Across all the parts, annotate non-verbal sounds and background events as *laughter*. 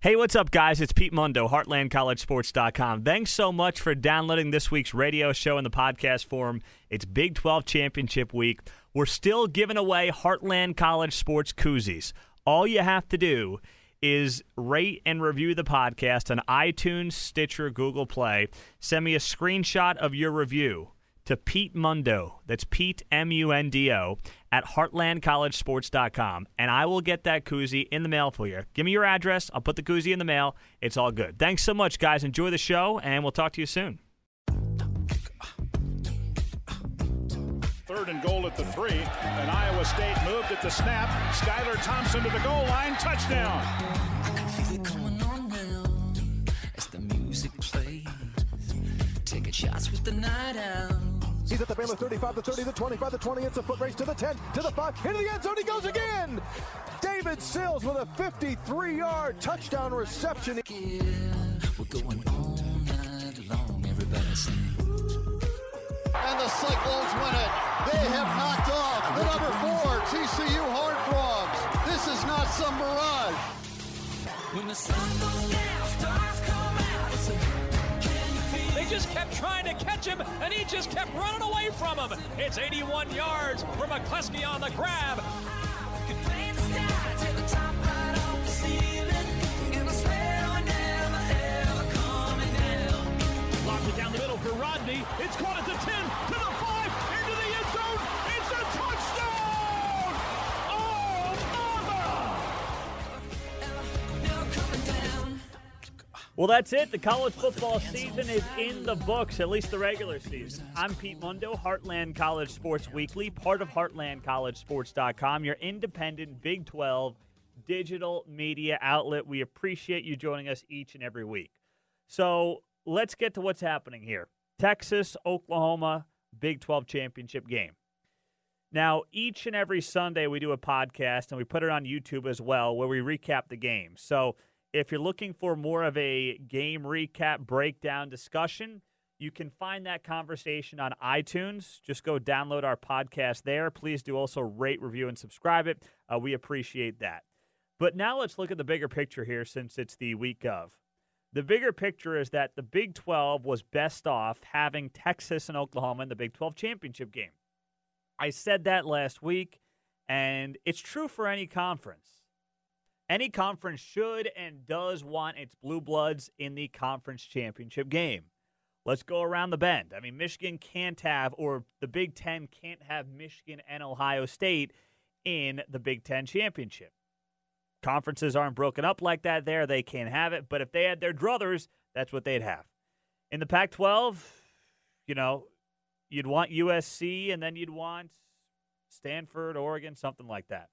Hey, what's up, guys? It's Pete Mundo, HeartlandCollegeSports.com. Thanks so much for downloading this week's radio show in the podcast form. It's Big 12 Championship Week. We're still giving away Heartland College Sports koozies. All you have to do is rate and review the podcast on iTunes, Stitcher, Google Play. Send me a screenshot of your review to Pete Mundo. That's Pete M U N D O at heartlandcollegesports.com and I will get that koozie in the mail for you. Give me your address, I'll put the koozie in the mail. It's all good. Thanks so much guys. Enjoy the show and we'll talk to you soon. Third and goal at the three, and Iowa State moved at the snap. Skylar Thompson to the goal line, touchdown. I can feel it coming on now as the music plays. Taking shots with the night out. He's at the Baylor 35, the 30, the 25, the 20. It's a foot race to the 10, to the 5, into the end zone. He goes again. David Sills with a 53-yard touchdown reception. Yeah, we're going all night long. Everybody. And the Cyclones win it. They have knocked off the number four TCU Horned Frogs. This is not some mirage. When the sun goes down, stars come out. Just kept trying to catch him, and he just kept running away from him. It's 81 yards for McCluskey on the grab. Lobs it down the middle for Rodney. It's caught at the 10, to the 5, Well, that's it. The college football season is in the books, at least the regular season. I'm Pete Mundo, Heartland College Sports Weekly, part of HeartlandCollegeSports.com, your independent Big 12 digital media outlet. We appreciate you joining us each and every week. So let's get to what's happening here Texas, Oklahoma, Big 12 championship game. Now, each and every Sunday, we do a podcast and we put it on YouTube as well where we recap the game. So, if you're looking for more of a game recap breakdown discussion, you can find that conversation on iTunes. Just go download our podcast there. Please do also rate, review, and subscribe it. Uh, we appreciate that. But now let's look at the bigger picture here since it's the week of. The bigger picture is that the Big 12 was best off having Texas and Oklahoma in the Big 12 championship game. I said that last week, and it's true for any conference. Any conference should and does want its blue bloods in the conference championship game. Let's go around the bend. I mean, Michigan can't have, or the Big Ten can't have Michigan and Ohio State in the Big Ten championship. Conferences aren't broken up like that there. They can't have it. But if they had their druthers, that's what they'd have. In the Pac 12, you know, you'd want USC and then you'd want Stanford, Oregon, something like that.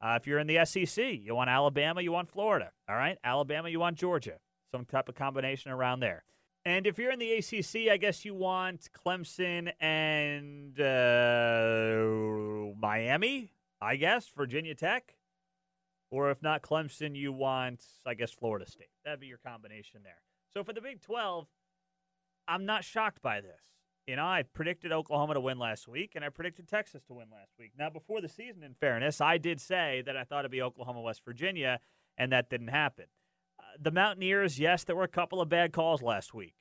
Uh, if you're in the SEC, you want Alabama, you want Florida. All right, Alabama, you want Georgia. Some type of combination around there. And if you're in the ACC, I guess you want Clemson and uh, Miami. I guess Virginia Tech. Or if not Clemson, you want, I guess, Florida State. That'd be your combination there. So for the Big 12, I'm not shocked by this. You know, I predicted Oklahoma to win last week, and I predicted Texas to win last week. Now, before the season, in fairness, I did say that I thought it'd be Oklahoma, West Virginia, and that didn't happen. Uh, the Mountaineers, yes, there were a couple of bad calls last week,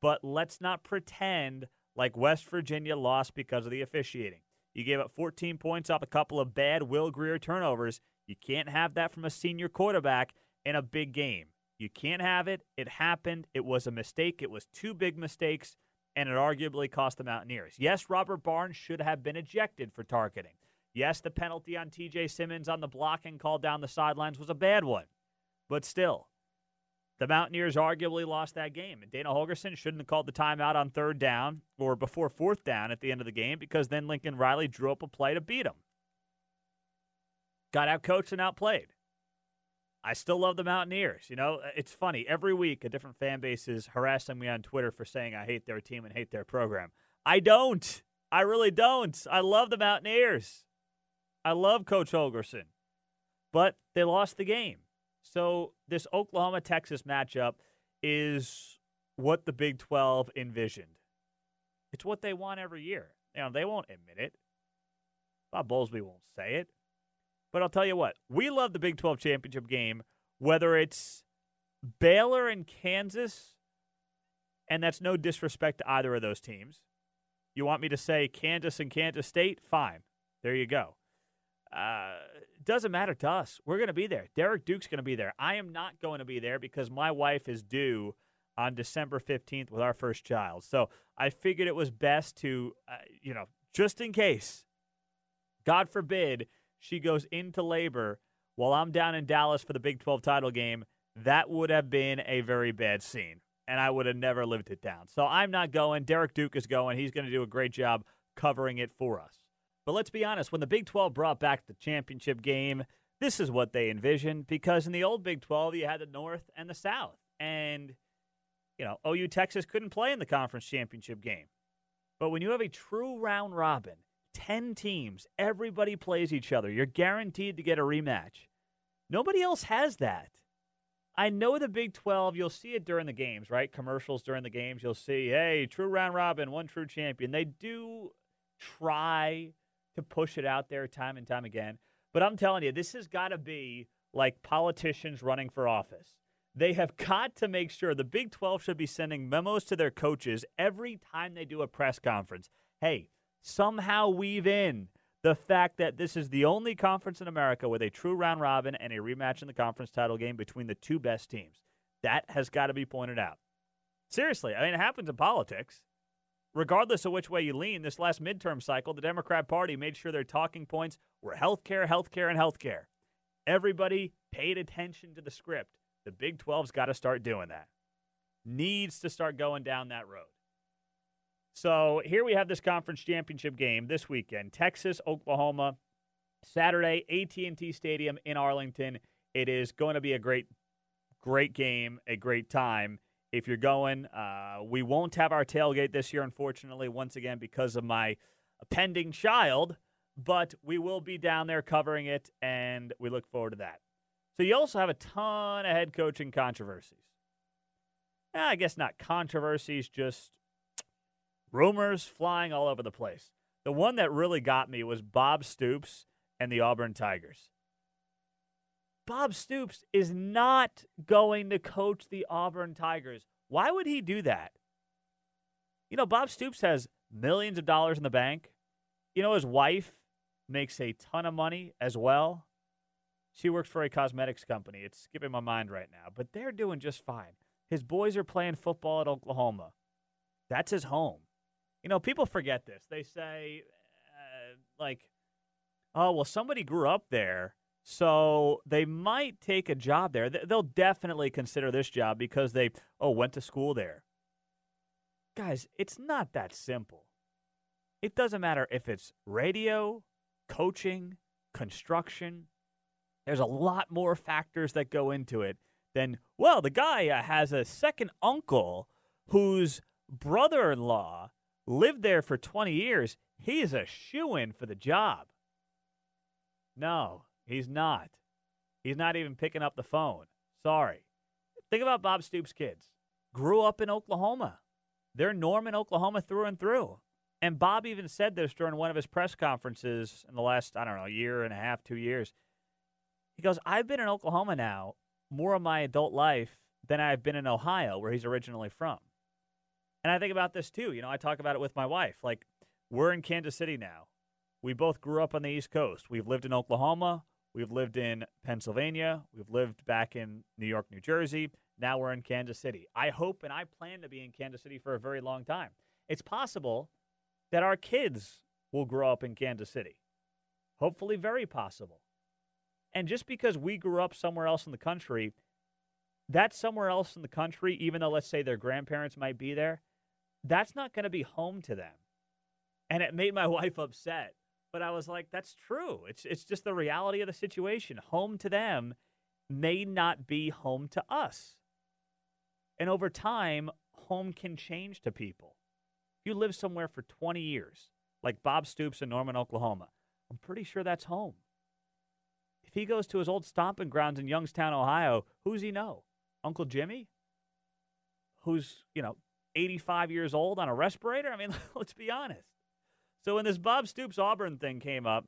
but let's not pretend like West Virginia lost because of the officiating. You gave up 14 points off a couple of bad Will Grier turnovers. You can't have that from a senior quarterback in a big game. You can't have it. It happened. It was a mistake. It was two big mistakes, and it arguably cost the Mountaineers. Yes, Robert Barnes should have been ejected for targeting. Yes, the penalty on TJ Simmons on the blocking call down the sidelines was a bad one. But still, the Mountaineers arguably lost that game. And Dana Holgorsen shouldn't have called the timeout on third down or before fourth down at the end of the game because then Lincoln Riley drew up a play to beat him. Got out coached and outplayed. I still love the Mountaineers. You know, it's funny. Every week, a different fan base is harassing me on Twitter for saying I hate their team and hate their program. I don't. I really don't. I love the Mountaineers. I love Coach Holgorsen. But they lost the game. So this Oklahoma Texas matchup is what the Big 12 envisioned. It's what they want every year. You know, they won't admit it. Bob Bowlesby won't say it. But I'll tell you what, we love the Big 12 championship game, whether it's Baylor and Kansas, and that's no disrespect to either of those teams. You want me to say Kansas and Kansas State? Fine. There you go. Uh, doesn't matter to us. We're going to be there. Derek Duke's going to be there. I am not going to be there because my wife is due on December 15th with our first child. So I figured it was best to, uh, you know, just in case, God forbid, she goes into labor while I'm down in Dallas for the Big 12 title game. That would have been a very bad scene, and I would have never lived it down. So I'm not going. Derek Duke is going. He's going to do a great job covering it for us. But let's be honest, when the Big 12 brought back the championship game, this is what they envisioned because in the old Big 12, you had the North and the South. And, you know, OU Texas couldn't play in the conference championship game. But when you have a true round robin, 10 teams, everybody plays each other, you're guaranteed to get a rematch. Nobody else has that. I know the Big 12, you'll see it during the games, right? Commercials during the games, you'll see, hey, true round robin, one true champion. They do try to push it out there time and time again. But I'm telling you, this has got to be like politicians running for office. They have got to make sure the Big 12 should be sending memos to their coaches every time they do a press conference. Hey, somehow weave in the fact that this is the only conference in America with a true round robin and a rematch in the conference title game between the two best teams. That has got to be pointed out. Seriously, I mean, it happens in politics regardless of which way you lean, this last midterm cycle, the Democrat Party made sure their talking points were healthcare, healthcare, and healthcare. Everybody paid attention to the script. The Big 12's got to start doing that. Needs to start going down that road. So here we have this conference championship game this weekend. Texas, Oklahoma, Saturday, AT&T Stadium in Arlington. It is going to be a great, great game, a great time if you're going. Uh, we won't have our tailgate this year, unfortunately, once again, because of my pending child, but we will be down there covering it, and we look forward to that. So you also have a ton of head coaching controversies. Eh, I guess not controversies, just rumors flying all over the place. The one that really got me was Bob Stoops and the Auburn Tigers. Bob Stoops is not going to coach the Auburn Tigers. Why would he do that? You know, Bob Stoops has millions of dollars in the bank. You know, his wife makes a ton of money as well. She works for a cosmetics company. It's skipping my mind right now, but they're doing just fine. His boys are playing football at Oklahoma. That's his home. You know, people forget this. They say, uh, like, oh, well, somebody grew up there, so they might take a job there. They'll definitely consider this job because they, oh, went to school there. Guys, it's not that simple. It doesn't matter if it's radio, coaching, construction. There's a lot more factors that go into it than, well, the guy uh, has a second uncle whose brother in law lived there for 20 years. He's a shoe in for the job. No, he's not. He's not even picking up the phone. Sorry. Think about Bob Stoops' kids. Grew up in Oklahoma. They're Norman, Oklahoma through and through. And Bob even said this during one of his press conferences in the last, I don't know, year and a half, two years. He goes, I've been in Oklahoma now more of my adult life than I've been in Ohio, where he's originally from. And I think about this too. You know, I talk about it with my wife. Like, we're in Kansas City now. We both grew up on the East Coast. We've lived in Oklahoma. We've lived in Pennsylvania. We've lived back in New York, New Jersey. Now we're in Kansas City. I hope and I plan to be in Kansas City for a very long time. It's possible that our kids will grow up in Kansas City. Hopefully, very possible. And just because we grew up somewhere else in the country, that somewhere else in the country, even though let's say their grandparents might be there, that's not going to be home to them. And it made my *laughs* wife upset. But I was like, that's true. It's it's just the reality of the situation. Home to them may not be home to us. And over time, home can change to people. If you live somewhere for 20 years, like Bob Stoops in Norman, Oklahoma, I'm pretty sure that's home. If he goes to his old stomping grounds in Youngstown, Ohio, who's he know? Uncle Jimmy? Who's, you know, 85 years old on a respirator? I mean, *laughs* let's be honest. So when this Bob Stoops Auburn thing came up,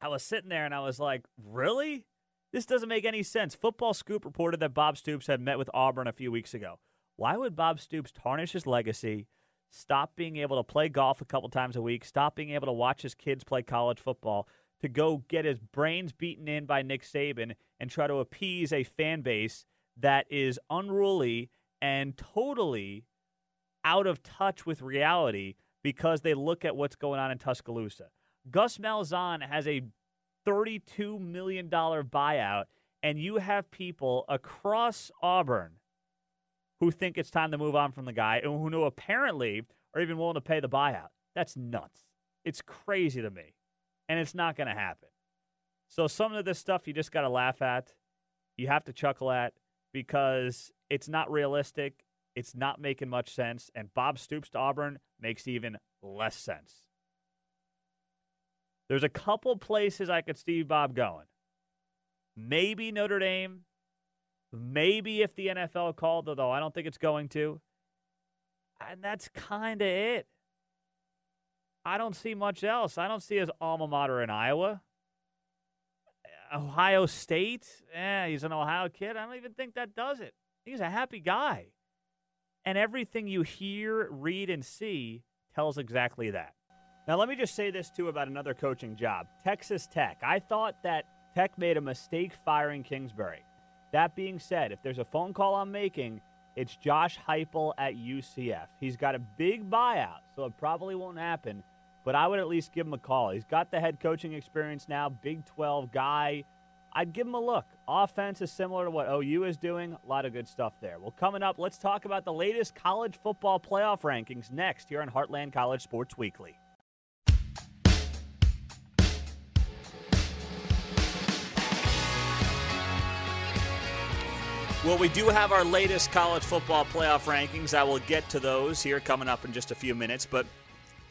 I was sitting there and I was like, really? This doesn't make any sense. Football Scoop reported that Bob Stoops had met with Auburn a few weeks ago. Why would Bob Stoops tarnish his legacy, stop being able to play golf a couple times a week, stop being able to watch his kids play college football, to go get his brains beaten in by Nick Saban and try to appease a fan base that is unruly and totally out of touch with reality because they look at what's going on in Tuscaloosa. Gus Malzahn has a $32 million buyout, and you have people across Auburn who think it's time to move on from the guy and who know apparently are even willing to pay the buyout. That's nuts. It's crazy to me. And it's not going to happen. So some of this stuff you just got to laugh at. You have to chuckle at because it's not realistic. It's not making much sense. And Bob Stoops to Auburn makes even less sense. There's a couple places I could see Bob going. Maybe Notre Dame. Maybe if the NFL called, although I don't think it's going to. And that's kind of it. I don't see much else. I don't see his alma mater in Iowa. Ohio State, eh, he's an Ohio kid. I don't even think that does it. He's a happy guy. And everything you hear, read, and see tells exactly that. Now, let me just say this too about another coaching job Texas Tech. I thought that Tech made a mistake firing Kingsbury. That being said, if there's a phone call I'm making, it's Josh Heupel at UCF. He's got a big buyout, so it probably won't happen, but I would at least give him a call. He's got the head coaching experience now, Big 12 guy. I'd give him a look. Offense is similar to what OU is doing. A lot of good stuff there. Well, coming up, let's talk about the latest college football playoff rankings next here on Heartland College Sports Weekly. Well, we do have our latest college football playoff rankings. I will get to those here coming up in just a few minutes. But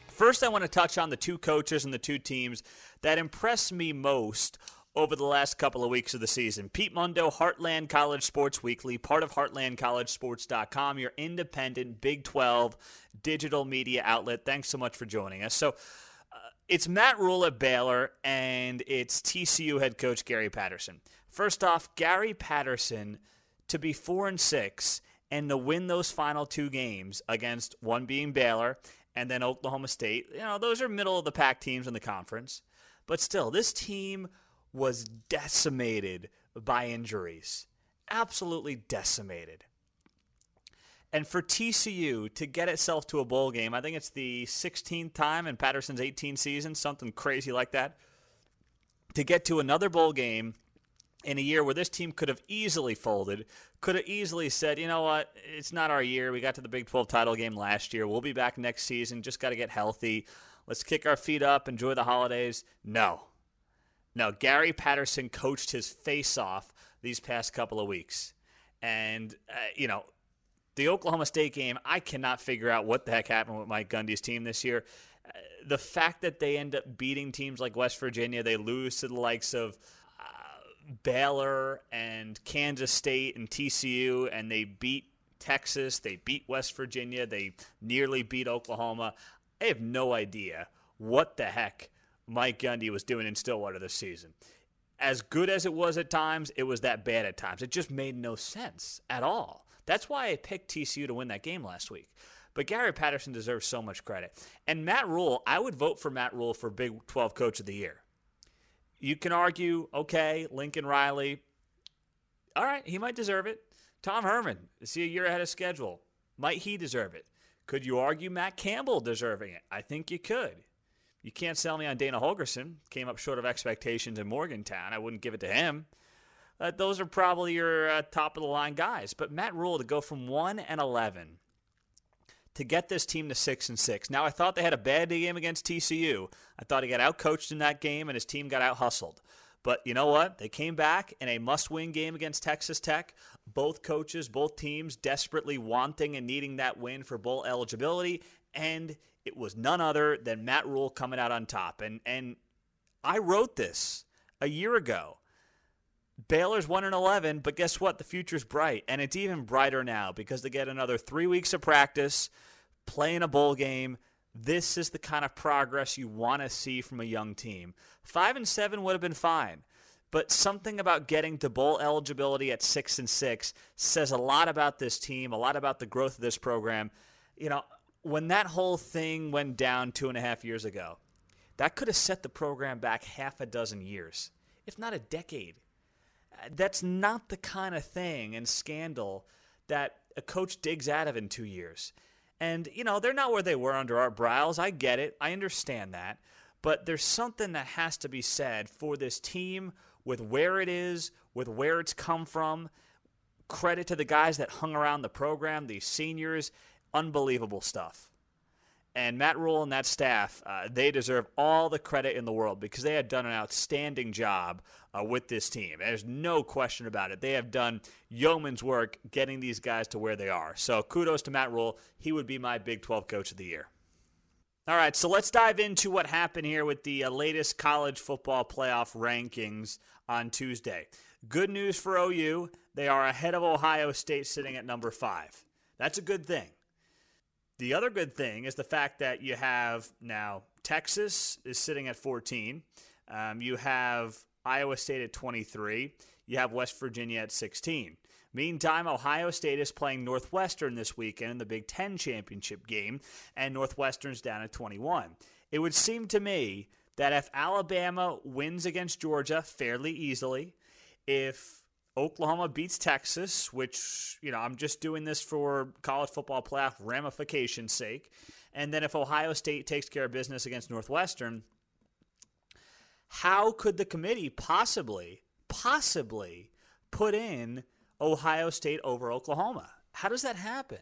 first, I want to touch on the two coaches and the two teams that impressed me most over the last couple of weeks of the season. Pete Mundo, Heartland College Sports Weekly, part of HeartlandCollegeSports.com, your independent Big 12 digital media outlet. Thanks so much for joining us. So, uh, it's Matt Rhule at Baylor, and it's TCU head coach Gary Patterson. First off, Gary Patterson to be four and six and to win those final two games against one being Baylor and then Oklahoma State. You know, those are middle of the pack teams in the conference. But still, this team was decimated by injuries. Absolutely decimated. And for TCU to get itself to a bowl game, I think it's the 16th time in Patterson's 18 season, something crazy like that. To get to another bowl game in a year where this team could have easily folded, could have easily said, you know what, it's not our year. We got to the Big 12 title game last year. We'll be back next season. Just got to get healthy. Let's kick our feet up, enjoy the holidays. No. No, Gary Patterson coached his face off these past couple of weeks. And, uh, you know, the Oklahoma State game, I cannot figure out what the heck happened with Mike Gundy's team this year. Uh, the fact that they end up beating teams like West Virginia, they lose to the likes of Baylor and Kansas State and TCU, and they beat Texas, they beat West Virginia, they nearly beat Oklahoma. I have no idea what the heck Mike Gundy was doing in Stillwater this season. As good as it was at times, it was that bad at times. It just made no sense at all. That's why I picked TCU to win that game last week. But Gary Patterson deserves so much credit. And Matt Rhule, I would vote for Matt Rhule for Big 12 Coach of the Year. You can argue, okay, Lincoln Riley, all right, he might deserve it. Tom Herman, is he a year ahead of schedule? Might he deserve it? Could you argue Matt Campbell deserving it? I think you could. You can't sell me on Dana Holgorsen. Came up short of expectations in Morgantown. I wouldn't give it to him. Uh, those are probably your uh, top of the line guys. But Matt Rhule to go from 1 and 11 to get this team to 6 and 6. Now I thought they had a bad game against TCU. I thought he got outcoached in that game and his team got out hustled. But you know what? They came back in a must win game against Texas Tech. Both coaches, both teams desperately wanting and needing that win for bowl eligibility. And it was none other than Matt Rhule coming out on top. And, and I wrote this a year ago. Baylor's 1 and 11, but guess what? The future's bright. And it's even brighter now because they get another three weeks of practice, playing a bowl game. This is the kind of progress you want to see from a young team. Five and seven would have been fine. but something about getting to bowl eligibility at six and six says a lot about this team, a lot about the growth of this program. You know, when that whole thing went down two and a half years ago, that could have set the program back half a dozen years, if not a decade. Uh, That's not the kind of thing and scandal that a coach digs out of in two years. And, you know, they're not where they were under Art Briles. I get it. I understand that. But there's something that has to be said for this team with where it is, with where it's come from. Credit to the guys that hung around the program, these seniors. Unbelievable stuff. And Matt Rhule and that staff, uh, they deserve all the credit in the world because they had done an outstanding job uh, with this team. There's no question about it. They have done yeoman's work getting these guys to where they are. So kudos to Matt Rhule. He would be my Big 12 Coach of the Year. All right, so let's dive into what happened here with the uh, latest college football playoff rankings on Tuesday. Good news for OU. They are ahead of Ohio State, sitting at number five. That's a good thing. The other good thing is the fact that you have now Texas is sitting at 14. Um, you have Iowa State at 23. You have West Virginia at 16. Meantime, Ohio State is playing Northwestern this weekend in the Big Ten championship game, and Northwestern's down at 21. It would seem to me that if Alabama wins against Georgia fairly easily, if Oklahoma beats Texas, which, you know, I'm just doing this for college football playoff ramification's sake, and then if Ohio State takes care of business against Northwestern, how could the committee possibly, possibly put in Ohio State over Oklahoma? How does that happen?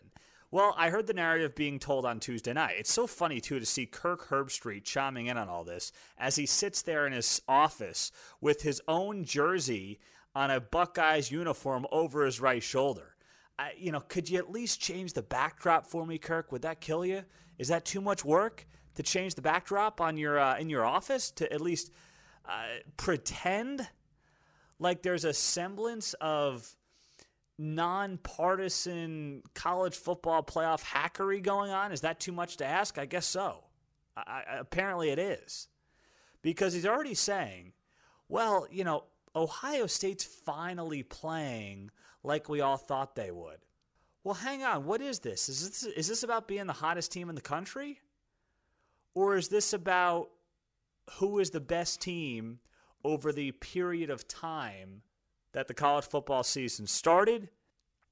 Well, I heard the narrative being told on Tuesday night. It's so funny, too, to see Kirk Herbstreit chiming in on all this as he sits there in his office with his own jersey on a Buckeyes uniform over his right shoulder. I, you know, could you at least change the backdrop for me, Kirk? Would that kill you? Is that too much work to change the backdrop on your uh, in your office to at least uh, pretend like there's a semblance of nonpartisan college football playoff hackery going on? Is that too much to ask? I guess so. I, I, apparently, it is because he's already saying, well, you know, Ohio State's finally playing like we all thought they would. Well, hang on. What is this? Is this is this about being the hottest team in the country? Or is this about who is the best team over the period of time that the college football season started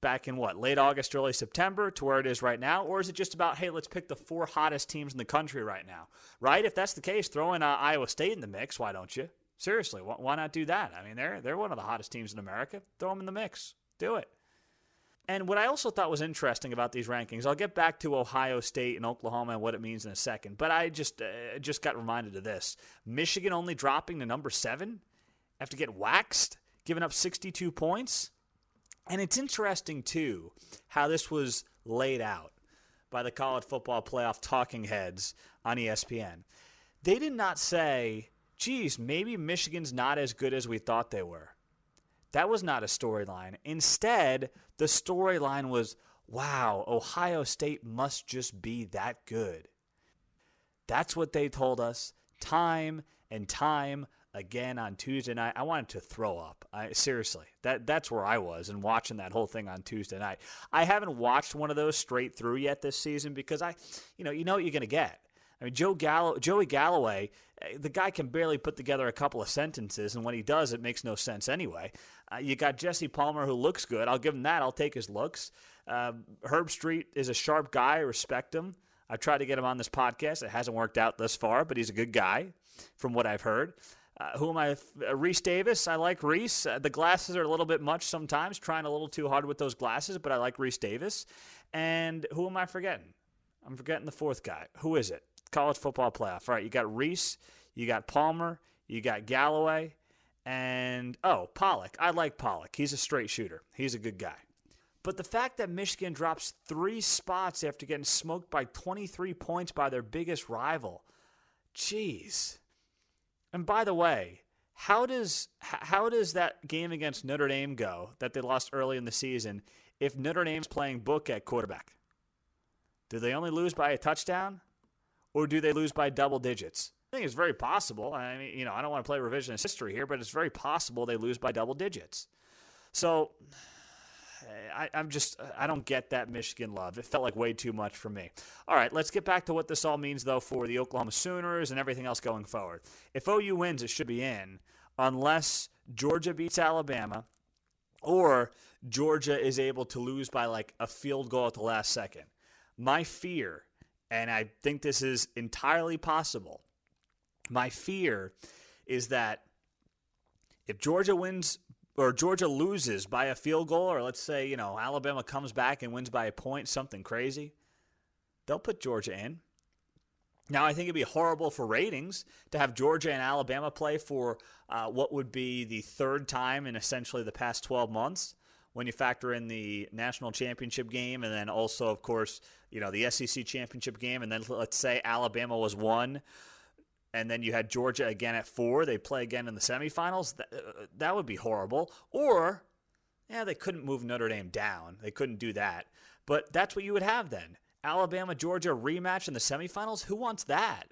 back in what, late August, early September to where it is right now? Or is it just about, hey, let's pick the four hottest teams in the country right now? Right? If that's the case, throw in uh, Iowa State in the mix. Why don't you? Seriously, why not do that? I mean, they're, they're one of the hottest teams in America. Throw them in the mix. Do it. And what I also thought was interesting about these rankings, I'll get back to Ohio State and Oklahoma and what it means in a second, but I just uh, just got reminded of this: Michigan only dropping to number seven after get waxed, giving up 62 points. And it's interesting too how this was laid out by the college football playoff talking heads on ESPN. They did not say, "Geez, maybe Michigan's not as good as we thought they were." That was not a storyline. Instead, the storyline was wow, Ohio State must just be that good. That's what they told us time and time again on Tuesday night. I wanted to throw up. I seriously. That that's where I was and watching that whole thing on Tuesday night. I haven't watched one of those straight through yet this season because I you know, you know what you're going to get. I mean, Joe Gallo- Joey Galloway, eh, the guy can barely put together a couple of sentences, and when he does, it makes no sense anyway. Uh, you got Jesse Palmer, who looks good. I'll give him that. I'll take his looks. Um, Herbstreit is a sharp guy. I respect him. I've tried to get him on this podcast. It hasn't worked out thus far, but he's a good guy, from what I've heard. Uh, who am I? Uh, Rece Davis. I like Rece. Uh, the glasses are a little bit much sometimes, trying a little too hard with those glasses, but I like Rece Davis. And who am I forgetting? I'm forgetting the fourth guy. Who is it? College football playoff. All right, you got Rece, you got Palmer, you got Galloway, and oh, Pollack. I like Pollack. He's a straight shooter. He's a good guy. But the fact that Michigan drops three spots after getting smoked by 23 points by their biggest rival, jeez. And by the way, how does how does that game against Notre Dame go that they lost early in the season if Notre Dame's playing Book at quarterback? Do they only lose by a touchdown? Or do they lose by double digits? I think it's very possible. I mean, you know, I don't want to play revisionist history here, but it's very possible they lose by double digits. So I, I'm just, I don't get that Michigan love. It felt like way too much for me. All right, let's get back to what this all means, though, for the Oklahoma Sooners and everything else going forward. If OU wins, it should be in, unless Georgia beats Alabama or Georgia is able to lose by like a field goal at the last second. My fear, and I think this is entirely possible, my fear is that if Georgia wins or Georgia loses by a field goal, or let's say, you know, Alabama comes back and wins by a point, something crazy, they'll put Georgia in. Now, I think it'd be horrible for ratings to have Georgia and Alabama play for uh, what would be the third time in essentially the past 12 months when you factor in the national championship game and then also, of course, you know, the SEC championship game. And then let's say Alabama was one and then you had Georgia again at four. They play again in the semifinals. That, uh, that would be horrible. Or, yeah, they couldn't move Notre Dame down. They couldn't do that. But that's what you would have then. Alabama Georgia rematch in the semifinals. Who wants that?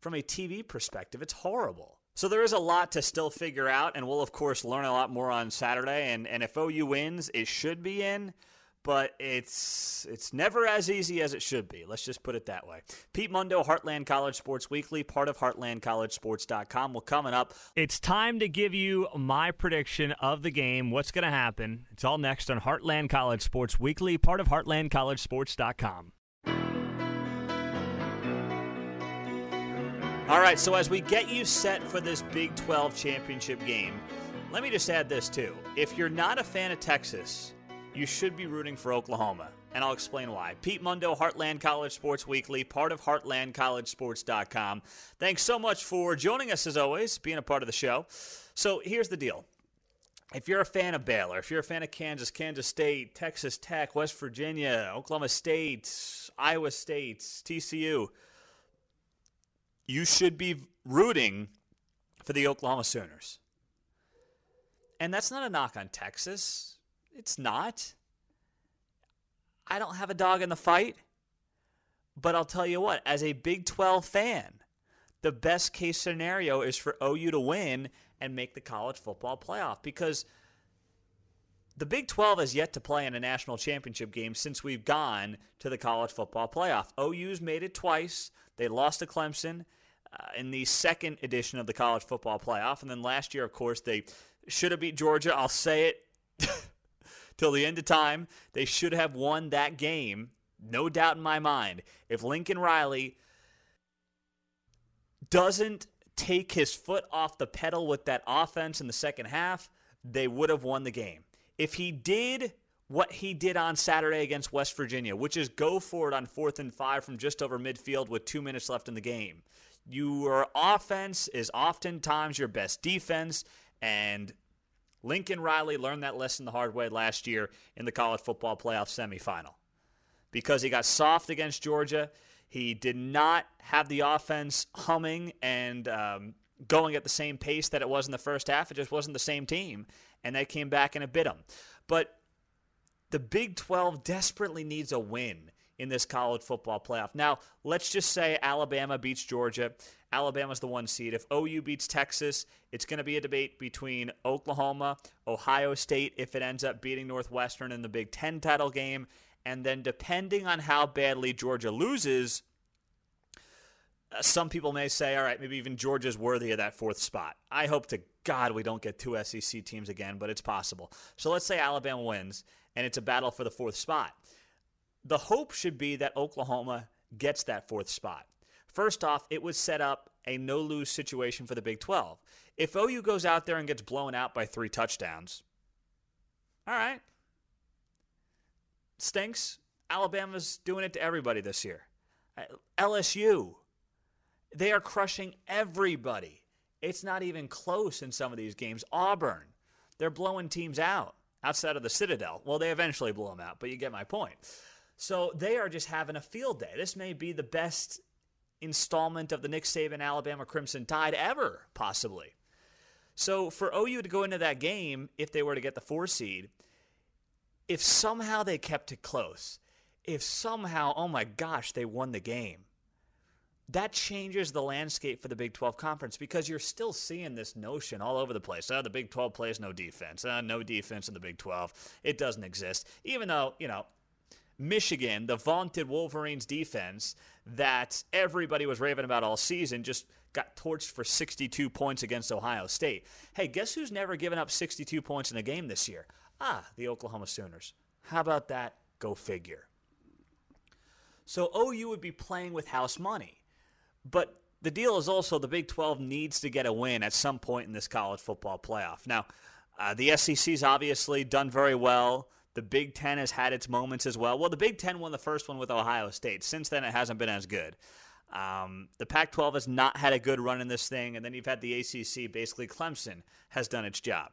From a TV perspective, it's horrible. So there is a lot to still figure out, and we'll of course learn a lot more on Saturday. And and if OU wins, it should be in but it's it's never as easy as it should be. Let's just put it that way. Pete Mundo, Heartland College Sports Weekly, part of heartlandcollegesports.com. Well, coming up, it's time to give you my prediction of the game, what's going to happen. It's all next on Heartland College Sports Weekly, part of heartlandcollegesports.com. All right, so as we get you set for this Big 12 championship game, let me just add this too. If you're not a fan of Texas, you should be rooting for Oklahoma. And I'll explain why. Pete Mundo, Heartland College Sports Weekly, part of HeartlandCollegeSports.com. Thanks so much for joining us as always, being a part of the show. So here's the deal. If you're a fan of Baylor, if you're a fan of Kansas, Kansas State, Texas Tech, West Virginia, Oklahoma State, Iowa State, TCU, you should be rooting for the Oklahoma Sooners. And that's not a knock on Texas. It's not. I don't have a dog in the fight. But I'll tell you what, as a Big 12 fan, the best case scenario is for OU to win and make the college football playoff because the Big 12 has yet to play in a national championship game since we've gone to the college football playoff. OU's made it twice. They lost to Clemson uh, in the second edition of the college football playoff. And then last year, of course, they should have beat Georgia. I'll say it *laughs* till the end of time. They should have won that game, no doubt in my mind. If Lincoln Riley doesn't take his foot off the pedal with that offense in the second half, they would have won the game. If he did what he did on Saturday against West Virginia, which is go for it on fourth and five from just over midfield with two minutes left in the game, your offense is oftentimes your best defense, and Lincoln Riley learned that lesson the hard way last year in the college football playoff semifinal because he got soft against Georgia. He did not have the offense humming and um, going at the same pace that it was in the first half. It just wasn't the same team, and they came back and it bit him. But the Big 12 desperately needs a win in this college football playoff. Now, let's just say Alabama beats Georgia. Alabama's the one seed. If OU beats Texas, it's going to be a debate between Oklahoma, Ohio State, if it ends up beating Northwestern in the Big Ten title game. And then, depending on how badly Georgia loses, uh, some people may say, all right, maybe even Georgia's worthy of that fourth spot. I hope to God we don't get two SEC teams again, but it's possible. So let's say Alabama wins and it's a battle for the fourth spot. The hope should be that Oklahoma gets that fourth spot. First off, it would set up a no lose situation for the Big 12. If OU goes out there and gets blown out by three touchdowns, all right, stinks. Alabama's doing it to everybody this year. Uh, LSU, they are crushing everybody. It's not even close in some of these games. Auburn, they're blowing teams out outside of the Citadel. Well, they eventually blew them out, but you get my point. So they are just having a field day. This may be the best installment of the Nick Saban Alabama Crimson Tide ever, possibly. So for OU to go into that game, if they were to get the four seed, if somehow they kept it close, if somehow, oh my gosh, they won the game, that changes the landscape for the Big 12 conference because you're still seeing this notion all over the place. Oh, the Big 12 plays no defense. Uh, no defense in the Big 12. It doesn't exist. Even though, you know, Michigan, the vaunted Wolverines defense that everybody was raving about all season, just got torched for 62 points against Ohio State. Hey, guess who's never given up 62 points in a game this year? Ah, the Oklahoma Sooners. How about that? Go figure. So OU would be playing with house money. But the deal is also the Big 12 needs to get a win at some point in this college football playoff. Now, uh, the SEC's obviously done very well. The Big Ten has had its moments as well. Well, the Big Ten won the first one with Ohio State. Since then, it hasn't been as good. Um, the Pac 12 has not had a good run in this thing. And then you've had the ACC, basically, Clemson has done its job.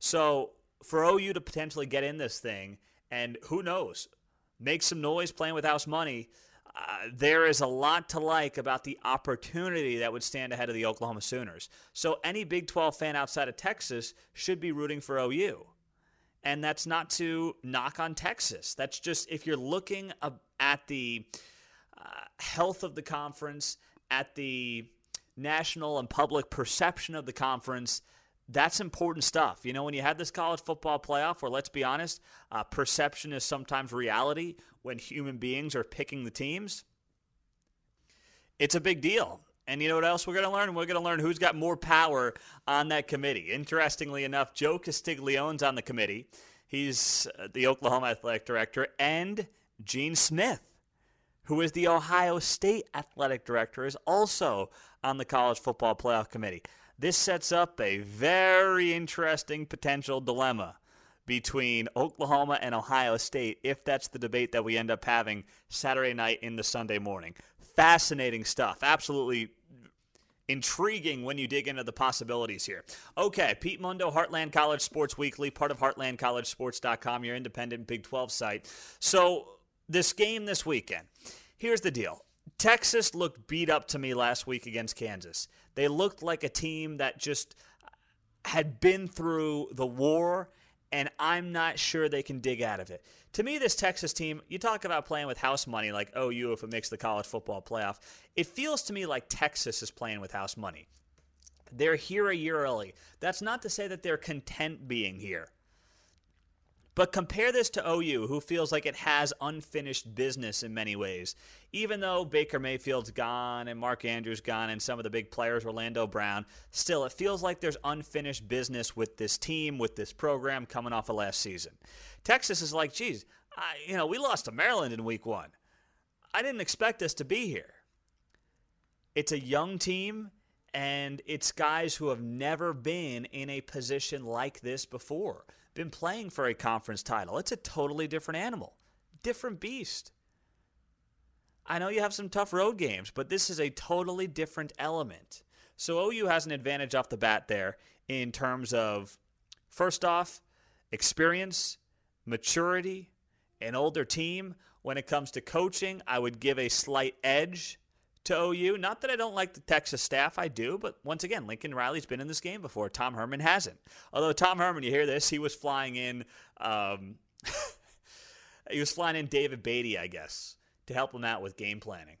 So for OU to potentially get in this thing, and who knows, make some noise playing with house money, uh, there is a lot to like about the opportunity that would stand ahead of the Oklahoma Sooners. So any Big 12 fan outside of Texas should be rooting for OU. And that's not to knock on Texas. That's just if you're looking at the uh, health of the conference, at the national and public perception of the conference, that's important stuff. You know, when you have this college football playoff, where let's be honest, uh, perception is sometimes reality when human beings are picking the teams, it's a big deal. And you know what else we're going to learn? We're going to learn who's got more power on that committee. Interestingly enough, Joe Castiglione's on the committee. He's uh, the Oklahoma athletic director, and Gene Smith, who is the Ohio State athletic director, is also on the college football playoff committee. This sets up a very interesting potential dilemma between Oklahoma and Ohio State if that's the debate that we end up having Saturday night into Sunday morning. Fascinating stuff. Absolutely intriguing when you dig into the possibilities here. Okay, Pete Mundo, Heartland College Sports Weekly, part of heartlandcollegesports.com, your independent Big 12 site. So, this game this weekend, here's the deal. Texas looked beat up to me last week against Kansas. They looked like a team that just had been through the war, and I'm not sure they can dig out of it. To me, this Texas team, you talk about playing with house money like OU if it makes the college football playoff. It feels to me like Texas is playing with house money. They're here a year early. That's not to say that they're content being here. But compare this to OU, who feels like it has unfinished business in many ways. Even though Baker Mayfield's gone and Mark Andrews gone and some of the big players, Orlando Brown, still it feels like there's unfinished business with this team, with this program coming off of last season. Texas is like, geez, I, you know, we lost to Maryland in week one. I didn't expect us to be here. It's a young team, and it's guys who have never been in a position like this before been playing for a conference title. It's a totally different animal, different beast. I know you have some tough road games, but this is a totally different element. So OU has an advantage off the bat there in terms of, first off, experience, maturity, an older team. When it comes to coaching, I would give a slight edge to OU. Not that I don't like the Texas staff, I do, but once again, Lincoln Riley's been in this game before. Tom Herman hasn't. Although Tom Herman, you hear this, he was flying in, um, *laughs* he was flying in David Beaty, I guess, to help him out with game planning.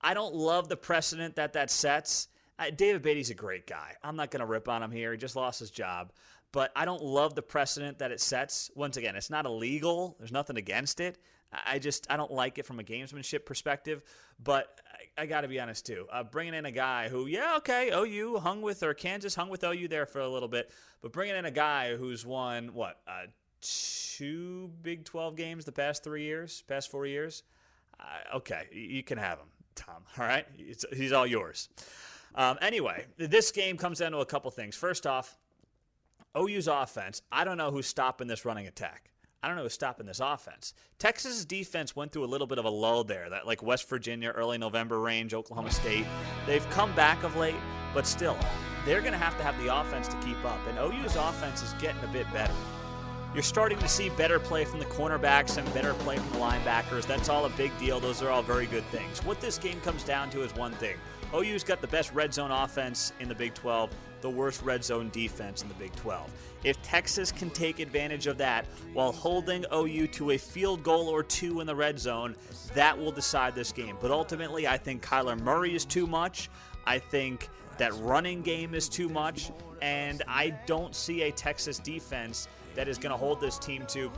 I don't love the precedent that that sets. David Beaty's a great guy. I'm not going to rip on him here. He just lost his job. But I don't love the precedent that it sets. Once again, it's not illegal. There's nothing against it. I just I don't like it from a gamesmanship perspective. But I, got to be honest too. Uh, bringing in a guy who, yeah, okay, OU hung with or Kansas hung with OU there for a little bit, but bringing in a guy who's won what uh, two Big 12 games the past three years, past four years. Uh, okay, you can have him, Tom. *laughs* All right, he's all yours. Um, anyway, this game comes down to a couple things. First off, OU's offense. I don't know who's stopping this running attack. I don't know who's stopping this offense. Texas's defense went through a little bit of a lull there, that like West Virginia, early November range, Oklahoma State. They've come back of late, but still, they're going to have to have the offense to keep up. And OU's offense is getting a bit better. You're starting to see better play from the cornerbacks and better play from the linebackers. That's all a big deal. Those are all very good things. What this game comes down to is one thing OU's got the best red zone offense in the Big 12, the worst red zone defense in the Big 12. If Texas can take advantage of that while holding OU to a field goal or two in the red zone, that will decide this game. But ultimately, I think Kyler Murray is too much. I think that running game is too much. And I don't see a Texas defense that is going to hold this team to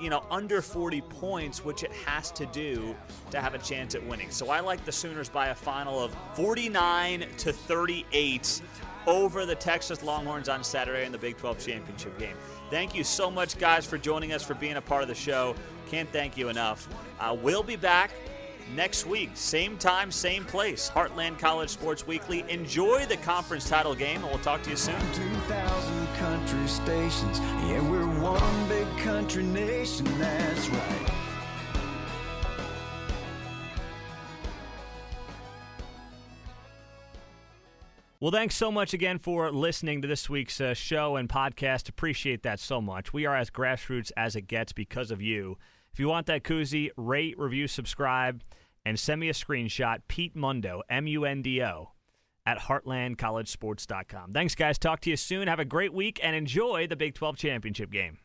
you know, under 40 points, which it has to do to have a chance at winning. So I like the Sooners by a final of 49 to 38 over the Texas Longhorns on Saturday in the Big 12 championship game. Thank you so much, guys, for joining us, for being a part of the show. Can't thank you enough. Uh, we'll be back next week, same time, same place. Heartland College Sports Weekly. Enjoy the conference title game, and we'll talk to you soon. 2,000 country stations. Yeah, we're one big country nation, that's right. Well, thanks so much again for listening to this week's uh, show and podcast. Appreciate that so much. We are as grassroots as it gets because of you. If you want that koozie, rate, review, subscribe, and send me a screenshot. Pete Mundo, M U N D O, at heartlandcollegesports.com. Thanks, guys. Talk to you soon. Have a great week and enjoy the Big 12 championship game.